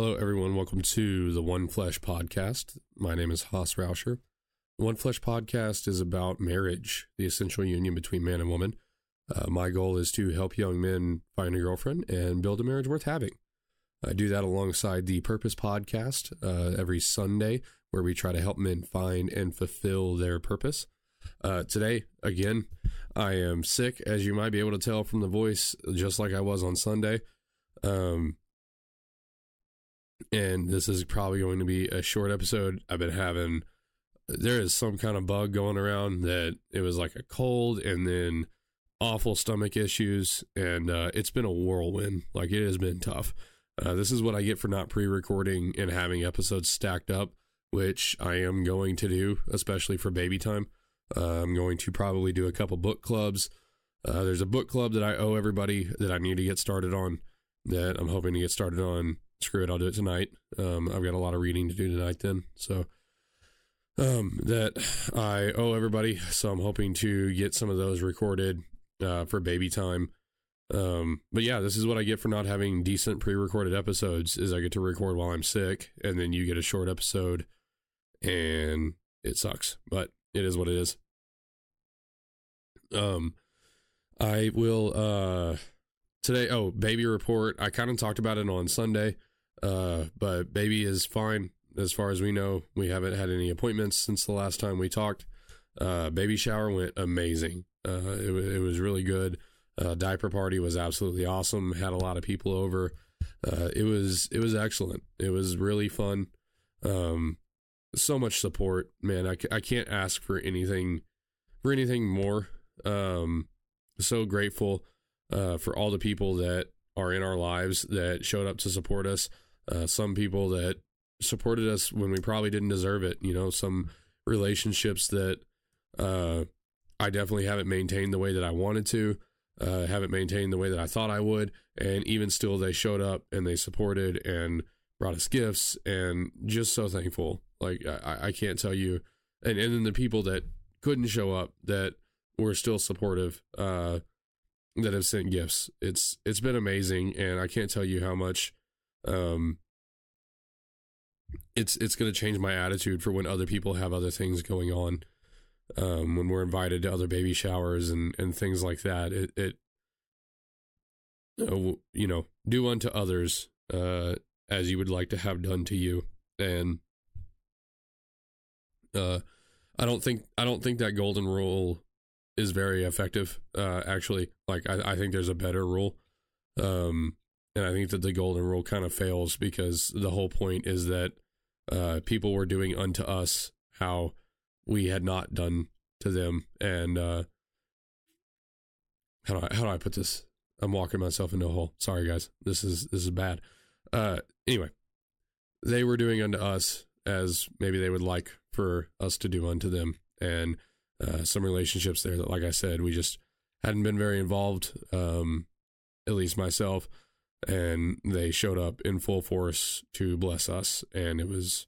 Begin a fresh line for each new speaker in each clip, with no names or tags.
Hello, everyone. Welcome to the One Flesh podcast. My name is Haas Rauscher. The One Flesh podcast is about marriage, the essential union between man and woman. Uh, my goal is to help young men find a girlfriend and build a marriage worth having. I do that alongside the Purpose podcast uh, every Sunday, where we try to help men find and fulfill their purpose. Uh, today, again, I am sick, as you might be able to tell from the voice, just like I was on Sunday. Um, and this is probably going to be a short episode. I've been having there is some kind of bug going around that it was like a cold and then awful stomach issues and uh, it's been a whirlwind. Like it has been tough. Uh, this is what I get for not pre-recording and having episodes stacked up, which I am going to do, especially for baby time. Uh, I'm going to probably do a couple book clubs. Uh, there's a book club that I owe everybody that I need to get started on. That I'm hoping to get started on screw it, I'll do it tonight. Um, I've got a lot of reading to do tonight then. So um, that I owe everybody. So I'm hoping to get some of those recorded uh, for baby time. Um, but yeah, this is what I get for not having decent pre-recorded episodes is I get to record while I'm sick and then you get a short episode and it sucks, but it is what it is. Um, I will, uh, today, oh, baby report. I kind of talked about it on Sunday. Uh, but baby is fine as far as we know. We haven't had any appointments since the last time we talked. Uh, baby shower went amazing. Uh, it, it was really good. Uh, diaper party was absolutely awesome. Had a lot of people over. Uh, it was it was excellent. It was really fun. Um, so much support, man. I, I can't ask for anything for anything more. Um, so grateful uh, for all the people that are in our lives that showed up to support us uh, some people that supported us when we probably didn't deserve it. You know, some relationships that uh, I definitely haven't maintained the way that I wanted to, uh, haven't maintained the way that I thought I would, and even still, they showed up and they supported and brought us gifts, and just so thankful. Like I, I can't tell you, and and then the people that couldn't show up that were still supportive, uh, that have sent gifts. It's it's been amazing, and I can't tell you how much um, it's it's going to change my attitude for when other people have other things going on. Um, when we're invited to other baby showers and and things like that, it it uh, you know do unto others uh, as you would like to have done to you, and uh, I don't think I don't think that golden rule is very effective. Uh, actually, like I, I think there's a better rule. Um, and I think that the golden rule kind of fails because the whole point is that uh, people were doing unto us how we had not done to them. And uh, how do I how do I put this? I'm walking myself into a hole. Sorry, guys. This is this is bad. Uh, anyway, they were doing unto us as maybe they would like for us to do unto them, and uh, some relationships there that, like I said, we just hadn't been very involved. Um, at least myself and they showed up in full force to bless us and it was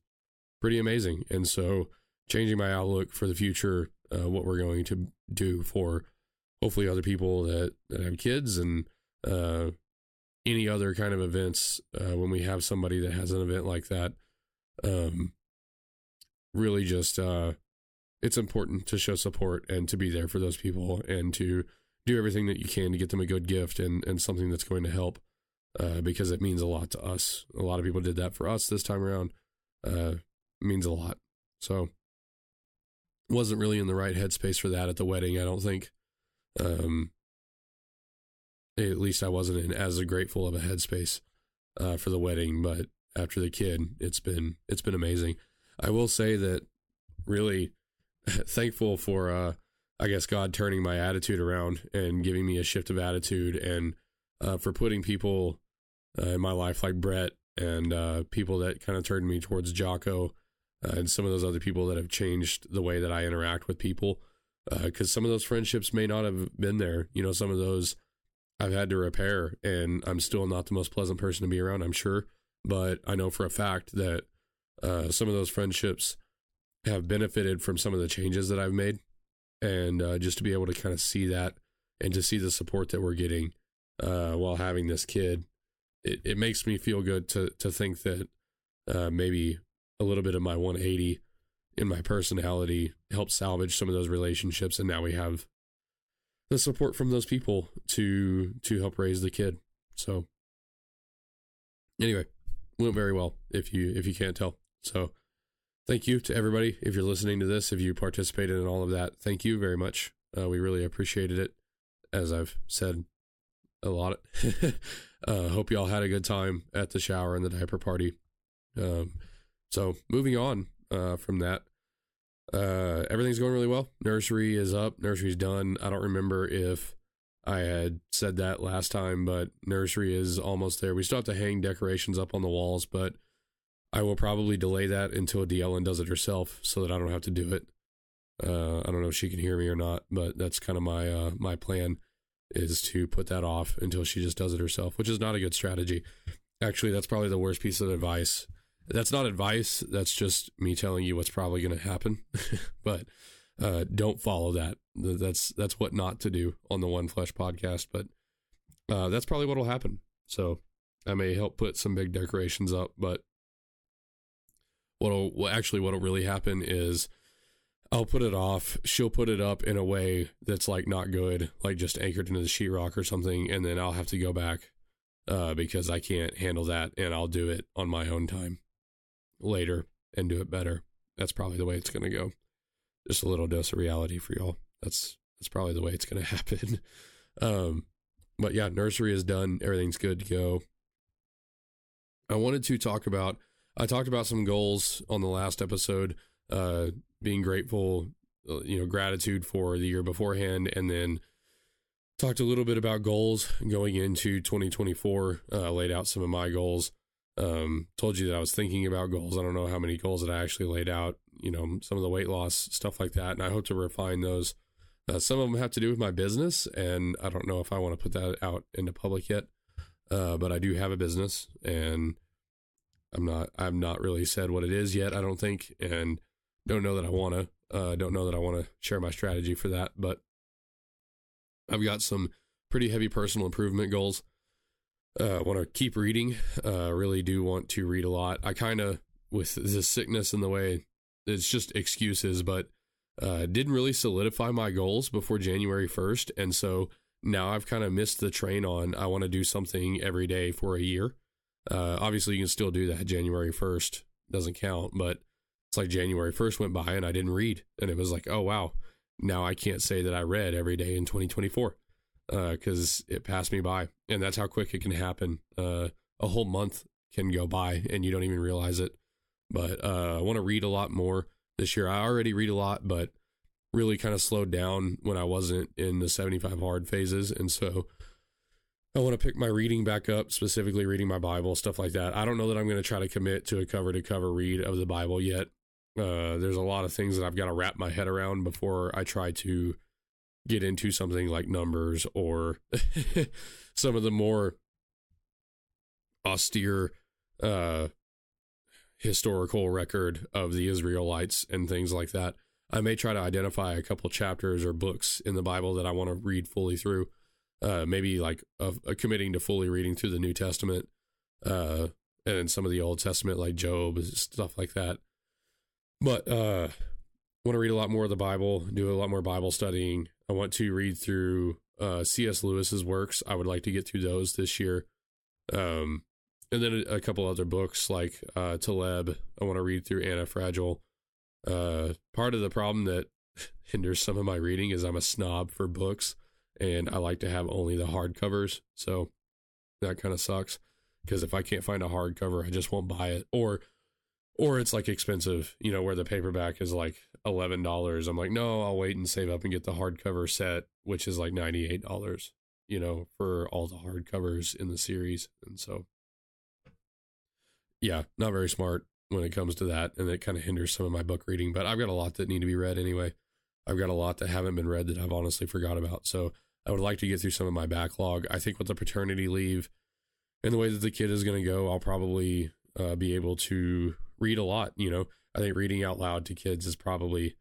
pretty amazing. And so changing my outlook for the future uh, what we're going to do for hopefully other people that, that have kids and uh, any other kind of events uh, when we have somebody that has an event like that um, really just uh, it's important to show support and to be there for those people and to do everything that you can to get them a good gift and, and something that's going to help uh, because it means a lot to us. A lot of people did that for us this time around. Uh, means a lot. So wasn't really in the right headspace for that at the wedding. I don't think. Um, at least I wasn't in as grateful of a headspace uh, for the wedding, but after the kid, it's been it's been amazing. I will say that really thankful for uh, I guess God turning my attitude around and giving me a shift of attitude and uh, for putting people uh, in my life like Brett and uh, people that kind of turned me towards Jocko uh, and some of those other people that have changed the way that I interact with people. Because uh, some of those friendships may not have been there. You know, some of those I've had to repair, and I'm still not the most pleasant person to be around, I'm sure. But I know for a fact that uh, some of those friendships have benefited from some of the changes that I've made. And just to be able to kind of see that and to see the support that we're getting uh, while having this kid it, it makes me feel good to to think that uh, maybe a little bit of my 180 in my personality helped salvage some of those relationships, and now we have the support from those people to to help raise the kid. So anyway, went very well if you if you can't tell. So thank you to everybody if you're listening to this if you participated in all of that thank you very much uh, we really appreciated it as i've said a lot. Uh, hope you all had a good time at the shower and the diaper party. Um, so moving on uh, from that uh, everything's going really well. Nursery is up. Nursery's done. I don't remember if i had said that last time but nursery is almost there. We still have to hang decorations up on the walls but I will probably delay that until Deellen does it herself so that I don't have to do it. Uh, I don't know if she can hear me or not, but that's kind of my uh, my plan is to put that off until she just does it herself, which is not a good strategy. Actually, that's probably the worst piece of advice. That's not advice. That's just me telling you what's probably going to happen. but uh, don't follow that. That's that's what not to do on the One Flesh podcast. But uh, that's probably what will happen. So I may help put some big decorations up, but what'll well, actually what'll really happen is I'll put it off. She'll put it up in a way that's like not good, like just anchored into the sheetrock or something, and then I'll have to go back uh, because I can't handle that, and I'll do it on my own time later and do it better. That's probably the way it's gonna go. Just a little dose of reality for y'all. That's that's probably the way it's gonna happen. um, but yeah, nursery is done. Everything's good to go. I wanted to talk about I talked about some goals on the last episode, uh, being grateful, uh, you know, gratitude for the year beforehand, and then talked a little bit about goals going into 2024. Uh, laid out some of my goals. Um, told you that I was thinking about goals. I don't know how many goals that I actually laid out. You know, some of the weight loss stuff like that, and I hope to refine those. Uh, some of them have to do with my business, and I don't know if I want to put that out into public yet. Uh, but I do have a business, and I'm not I've not really said what it is yet, I don't think, and don't know that I want to. Uh, don't know that I want to share my strategy for that, but I've got some pretty heavy personal improvement goals. Uh, want to keep reading. Uh, really do want to read a lot. I kind of with the sickness and the way it's just excuses, but uh, didn't really solidify my goals before January 1st. And so now I've kind of missed the train on I want to do something every day for a year. Uh, obviously, you can still do that. January 1st doesn't count, but it's like January 1st went by and I didn't read. And it was like, oh, wow. Now I can't say that I read every day in 2024 because uh, it passed me by. And that's how quick it can happen. Uh, a whole month can go by and you don't even realize it. But uh, I want to read a lot more this year. I already read a lot, but really kind of slowed down when I wasn't in the 75 hard phases. And so I want to pick my reading back up, specifically reading my Bible, stuff like that. I don't know that I'm going to try to commit to a cover to cover read of the Bible yet. Uh, there's a lot of things that I've got to wrap my head around before I try to get into something like numbers or some of the more austere uh, historical record of the Israelites and things like that. I may try to identify a couple chapters or books in the Bible that I want to read fully through uh, maybe like a, a committing to fully reading through the New Testament, uh, and some of the Old Testament, like Job, stuff like that. But uh, want to read a lot more of the Bible, do a lot more Bible studying. I want to read through uh, C.S. Lewis's works. I would like to get through those this year. Um, and then a, a couple other books like uh, Taleb. I want to read through Antifragile. Uh, part of the problem that hinders some of my reading is I'm a snob for books and I like to have only the hardcovers. So that kind of sucks because if I can't find a hardcover, I just won't buy it. Or or it's like expensive, you know, where the paperback is like eleven dollars. I'm like, no, I'll wait and save up and get the hardcover set, which is like ninety eight dollars, you know, for all the hardcovers in the series. And so yeah, not very smart when it comes to that, and it kind of hinders some of my book reading. But I've got a lot that need to be read anyway. I've got a lot that haven't been read that I've honestly forgot about. So I would like to get through some of my backlog. I think with the paternity leave and the way that the kid is going to go, I'll probably uh, be able to read a lot. You know, I think reading out loud to kids is probably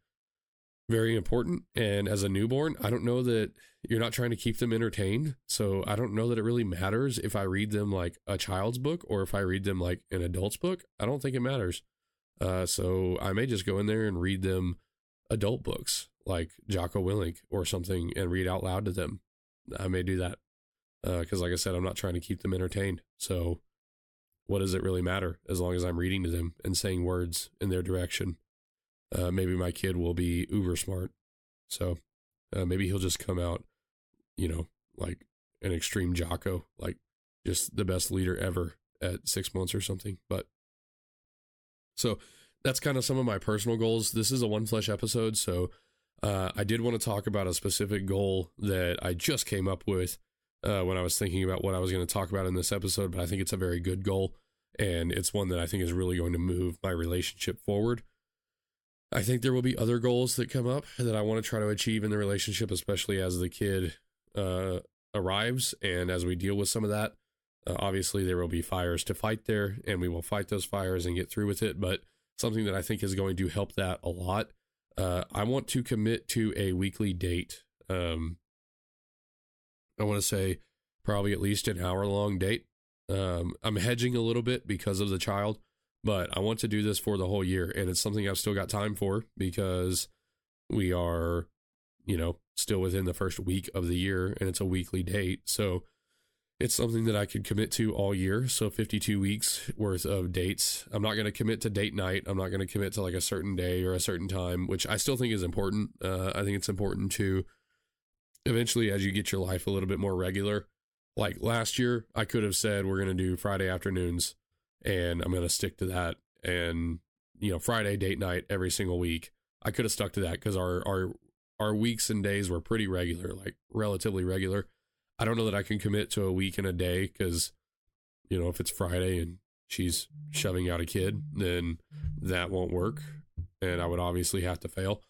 very important. And as a newborn, I don't know that you're not trying to keep them entertained. So I don't know that it really matters if I read them like a child's book or if I read them like an adult's book. I don't think it matters. Uh, so I may just go in there and read them adult books like Jocko Willink or something and read out loud to them. I may do that because, uh, like I said, I'm not trying to keep them entertained. So what does it really matter as long as I'm reading to them and saying words in their direction? Uh, maybe my kid will be uber smart. So uh, maybe he'll just come out, you know, like an extreme Jocko, like just the best leader ever at six months or something. But so that's kind of some of my personal goals. This is a one flesh episode, so uh, I did want to talk about a specific goal that I just came up with uh, when I was thinking about what I was going to talk about in this episode. But I think it's a very good goal, and it's one that I think is really going to move my relationship forward. I think there will be other goals that come up that I want to try to achieve in the relationship, especially as the kid uh, arrives and as we deal with some of that. Uh, obviously, there will be fires to fight there, and we will fight those fires and get through with it. But something that I think is going to help that a lot. Uh, I want to commit to a weekly date. Um, I want to say probably at least an hour long date. Um, I'm hedging a little bit because of the child, but I want to do this for the whole year. And it's something I've still got time for because we are, you know, still within the first week of the year and it's a weekly date. So it's something that I could commit to all year. So 52 weeks worth of dates. I'm not going to commit to date night. I'm not going to commit to like a certain day or a certain time, which I still think is important. Uh, I think it's important to eventually, as you get your life a little bit more regular. Like last year, I could have said we're going to do Friday afternoons and I'm going to stick to that. And you know, Friday date night every single week. I could have stuck to that because our our our weeks and days were pretty regular, like relatively regular. I don't know that I can commit to a week and a day because, you know, if it's Friday and she's shoving out a kid, then that won't work, and I would obviously have to fail.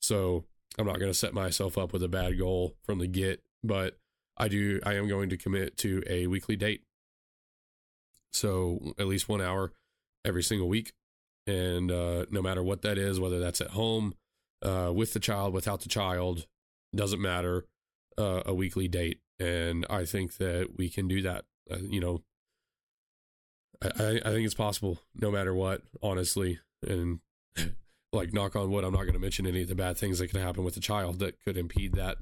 So I'm not going to set myself up with a bad goal from the get, but I do. I am going to commit to a weekly date so at least one hour every single week. And uh, no matter what that is, whether that's at home, uh, with the child, without the child, doesn't matter, uh, a weekly date. And I think that we can do that. Uh, you know, I, I think it's possible no matter what, honestly. And like, knock on wood, I'm not going to mention any of the bad things that could happen with a child that could impede that.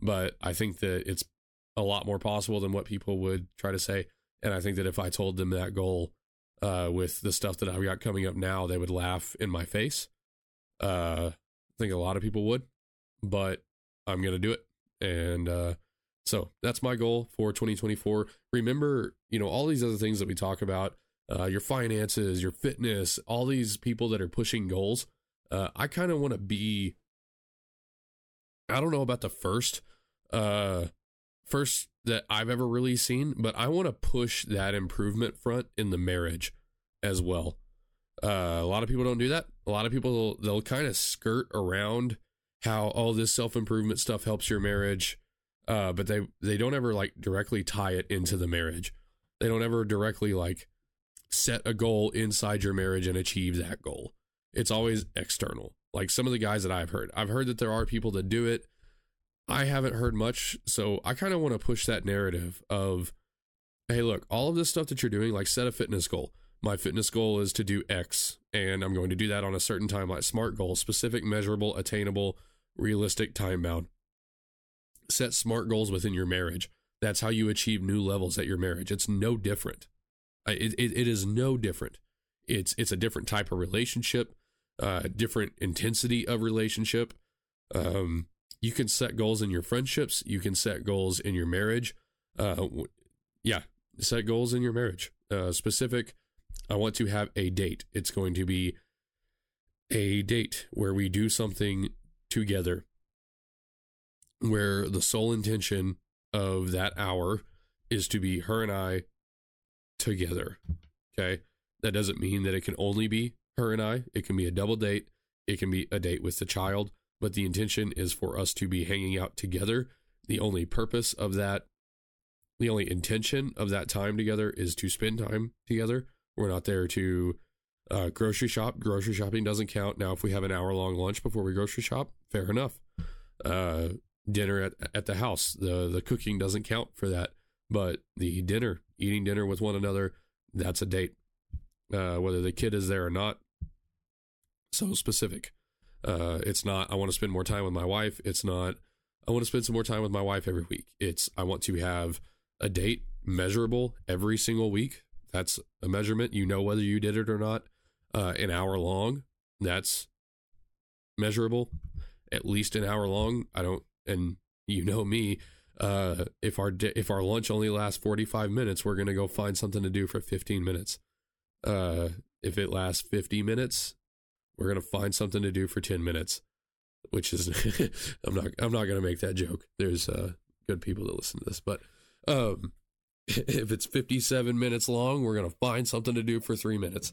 But I think that it's a lot more possible than what people would try to say. And I think that if I told them that goal uh, with the stuff that I've got coming up now, they would laugh in my face. Uh, I think a lot of people would, but I'm going to do it. And uh, so that's my goal for 2024. Remember, you know, all these other things that we talk about, uh, your finances, your fitness, all these people that are pushing goals. Uh, I kind of want to be, I don't know about the first, uh, first that I've ever really seen, but I want to push that improvement front in the marriage as well. Uh, a lot of people don't do that. A lot of people they'll kind of skirt around how all this self improvement stuff helps your marriage, uh, but they they don't ever like directly tie it into the marriage. They don't ever directly like set a goal inside your marriage and achieve that goal. It's always external. Like some of the guys that I've heard, I've heard that there are people that do it I haven't heard much, so I kind of want to push that narrative of, hey, look, all of this stuff that you're doing, like set a fitness goal. My fitness goal is to do X, and I'm going to do that on a certain time, like SMART goals, specific, measurable, attainable, realistic, time bound. Set SMART goals within your marriage. That's how you achieve new levels at your marriage. It's no different. It, it, it is no different. It's it's a different type of relationship, uh, different intensity of relationship. Um, you can set goals in your friendships. You can set goals in your marriage. Uh, yeah, set goals in your marriage. Uh, specific. I want to have a date. It's going to be a date where we do something together, where the sole intention of that hour is to be her and I together. Okay. That doesn't mean that it can only be her and I. It can be a double date. It can be a date with the child but the intention is for us to be hanging out together. The only purpose of that, the only intention of that time together is to spend time together. We're not there to Uh, grocery shop, grocery shopping doesn't count. Now, if we have an hour long lunch before we grocery shop, fair enough. Uh, dinner at, at the house, the, the cooking doesn't count for that. But the dinner, eating dinner with one another, that's a date. Uh, whether the kid is there or not. So specific. Uh, it's not, I want to spend more time with my wife. It's not, I want to spend some more time with my wife every week. It's, I want to have a date measurable every single week. That's a measurement. You know whether you did it or not uh, an hour long. That's measurable, at least an hour long. I don't, and you know me. Uh, if our if our lunch only lasts forty five minutes, we're gonna go find something to do for fifteen minutes. Uh, if it lasts fifty minutes, we're gonna find something to do for ten minutes. Which is, I'm not I'm not gonna make that joke. There's uh, good people that listen to this, but um, if it's 57 minutes long, we're gonna find something to do for three minutes.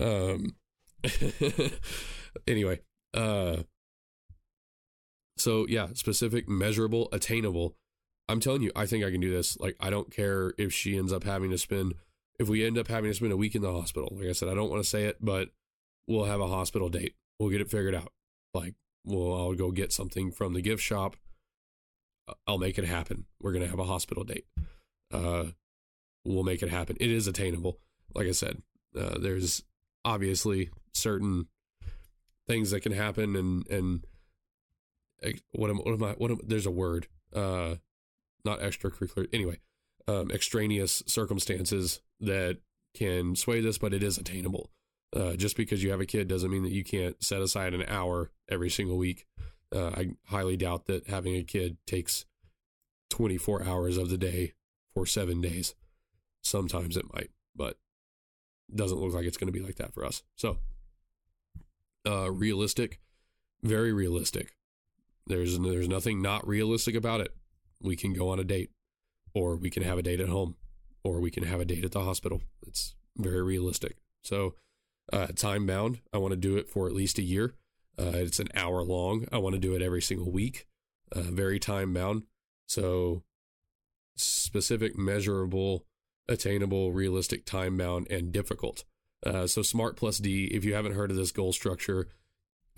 Um, anyway, uh, so yeah, specific, measurable, attainable. I'm telling you, I think I can do this. Like, I don't care if she ends up having to spend, if we end up having to spend a week in the hospital. Like I said, I don't want to say it, but we'll have a hospital date. We'll get it figured out. Like, well, I'll go get something from the gift shop. I'll make it happen. We're gonna have a hospital date. Uh, we'll make it happen. It is attainable. Like I said, uh, there's obviously certain things that can happen and and what am what am I what am, there's a word uh not extracurricular anyway um extraneous circumstances that can sway this but it is attainable uh just because you have a kid doesn't mean that you can't set aside an hour every single week uh, I highly doubt that having a kid takes 24 hours of the day for 7 days sometimes it might but doesn't look like it's going to be like that for us. So, uh, realistic, very realistic. There's there's nothing not realistic about it. We can go on a date, or we can have a date at home, or we can have a date at the hospital. It's very realistic. So, uh, time bound. I want to do it for at least a year. Uh, it's an hour long. I want to do it every single week. Uh, very time bound. So, specific, measurable attainable, realistic, time bound, and difficult. Uh, so SMART plus D, if you haven't heard of this goal structure,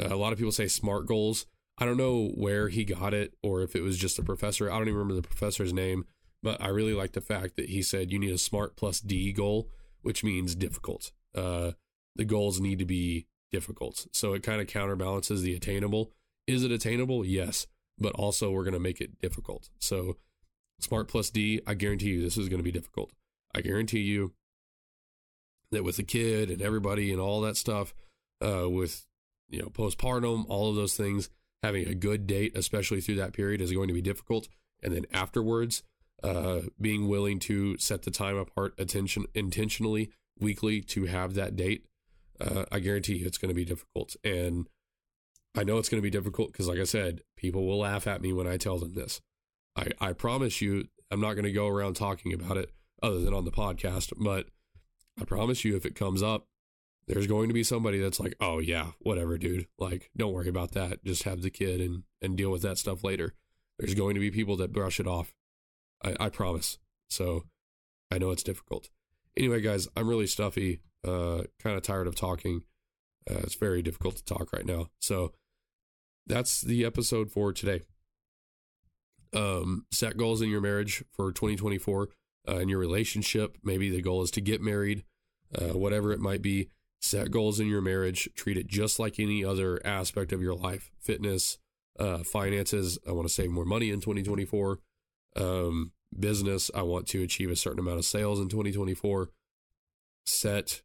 uh, a lot of people say SMART goals. I don't know where he got it or if it was just a professor. I don't even remember the professor's name, but I really like the fact that he said you need a SMART plus D goal, which means difficult. Uh, the goals need to be difficult. So it kind of counterbalances the attainable. Is it attainable? Yes, but also we're going to make it difficult. So SMART plus D, I guarantee you this is going to be difficult. I guarantee you that with the kid and everybody and all that stuff, uh, with you know postpartum, all of those things, having a good date, especially through that period, is going to be difficult. And then afterwards, uh, being willing to set the time apart attention intentionally weekly to have that date, uh, I guarantee you it's going to be difficult. And I know it's going to be difficult because, like I said, people will laugh at me when I tell them this. I, I promise you, I'm not going to go around talking about it other than on the podcast. But I promise you, if it comes up, there's going to be somebody that's like, oh, yeah, whatever, dude. Like, don't worry about that. Just have the kid and, and deal with that stuff later. There's going to be people that brush it off. I, I promise. So I know it's difficult. Anyway, guys, I'm really stuffy, uh, kind of tired of talking. Uh, it's very difficult to talk right now. So that's the episode for today. Um, set goals in your marriage for 2024 uh, in your relationship. Maybe the goal is to get married, uh, whatever it might be. Set goals in your marriage. Treat it just like any other aspect of your life fitness, uh, finances. I want to save more money in 2024. Um, business. I want to achieve a certain amount of sales in 2024. Set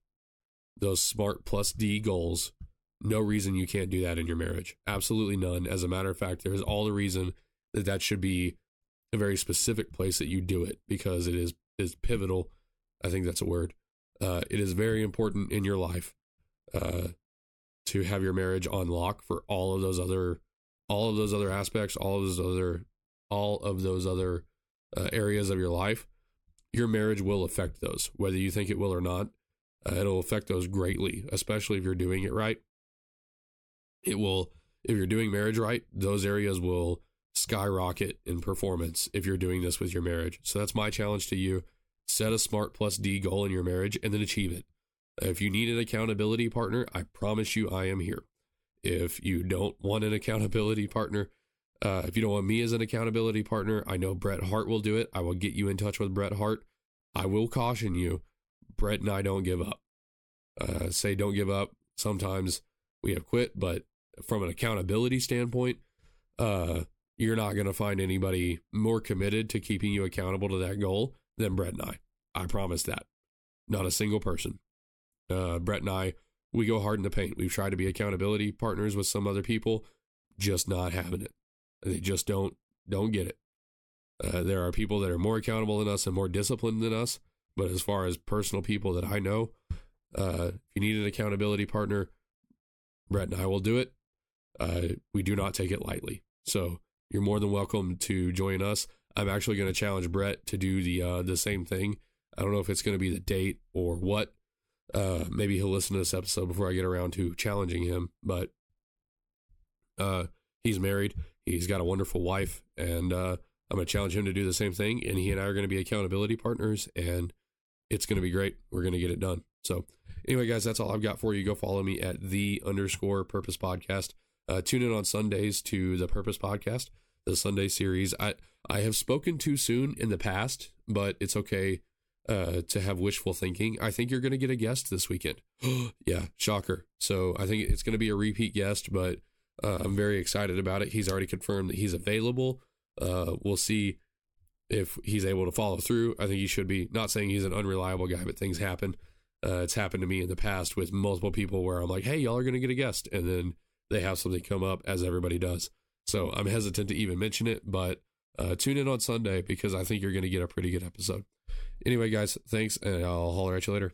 those smart plus D goals. No reason you can't do that in your marriage. Absolutely none. As a matter of fact, there's all the reason that that should be a very specific place that you do it because it is is pivotal. I think that's a word. Uh, it is very important in your life uh, to have your marriage on lock for all of those other all of those other aspects, all of those other all of those other uh, areas of your life. Your marriage will affect those, whether you think it will or not. Uh, it'll affect those greatly, especially if you're doing it right. It will, if you're doing marriage right, those areas will skyrocket in performance if you're doing this with your marriage. So that's my challenge to you. Set a smart plus D goal in your marriage and then achieve it. If you need an accountability partner, I promise you I am here. If you don't want an accountability partner, uh, if you don't want me as an accountability partner, I know Bret Hart will do it. I will get you in touch with Bret Hart. I will caution you, Bret and I don't give up. Uh, say don't give up. Sometimes we have quit, but from an accountability standpoint, uh, you're not going to find anybody more committed to keeping you accountable to that goal than Brett and I. I promise that. Not a single person. Uh, Bret and I, we go hard in the paint. We've tried to be accountability partners with some other people, just not having it. They just don't don't get it. Uh, there are people that are more accountable than us and more disciplined than us, but as far as personal people that I know, uh, if you need an accountability partner, Brett and I will do it. Uh, we do not take it lightly. So you're more than welcome to join us. I'm actually going to challenge Brett to do the uh, the same thing. I don't know if it's going to be the date or what. Uh, maybe he'll listen to this episode before I get around to challenging him. But uh, he's married. He's got a wonderful wife, and uh, I'm going to challenge him to do the same thing. And he and I are going to be accountability partners, and it's going to be great. We're going to get it done. So, anyway, guys, that's all I've got for you. Go follow me at the underscore purpose podcast. Uh, tune in on Sundays to the Purpose Podcast, the Sunday series. I I have spoken too soon in the past, but it's okay uh, to have wishful thinking. I think you're going to get a guest this weekend. yeah, shocker. So I think it's going to be a repeat guest, but uh, I'm very excited about it. He's already confirmed that he's available. Uh, we'll see if he's able to follow through. I think he should be. Not saying he's an unreliable guy, but things happen. Uh, it's happened to me in the past with multiple people where I'm like, hey, y'all are going to get a guest. And then they have something come up, as everybody does. So I'm hesitant to even mention it, but uh, tune in on Sunday because I think you're going to get a pretty good episode. Anyway, guys, thanks, and I'll holler at you later.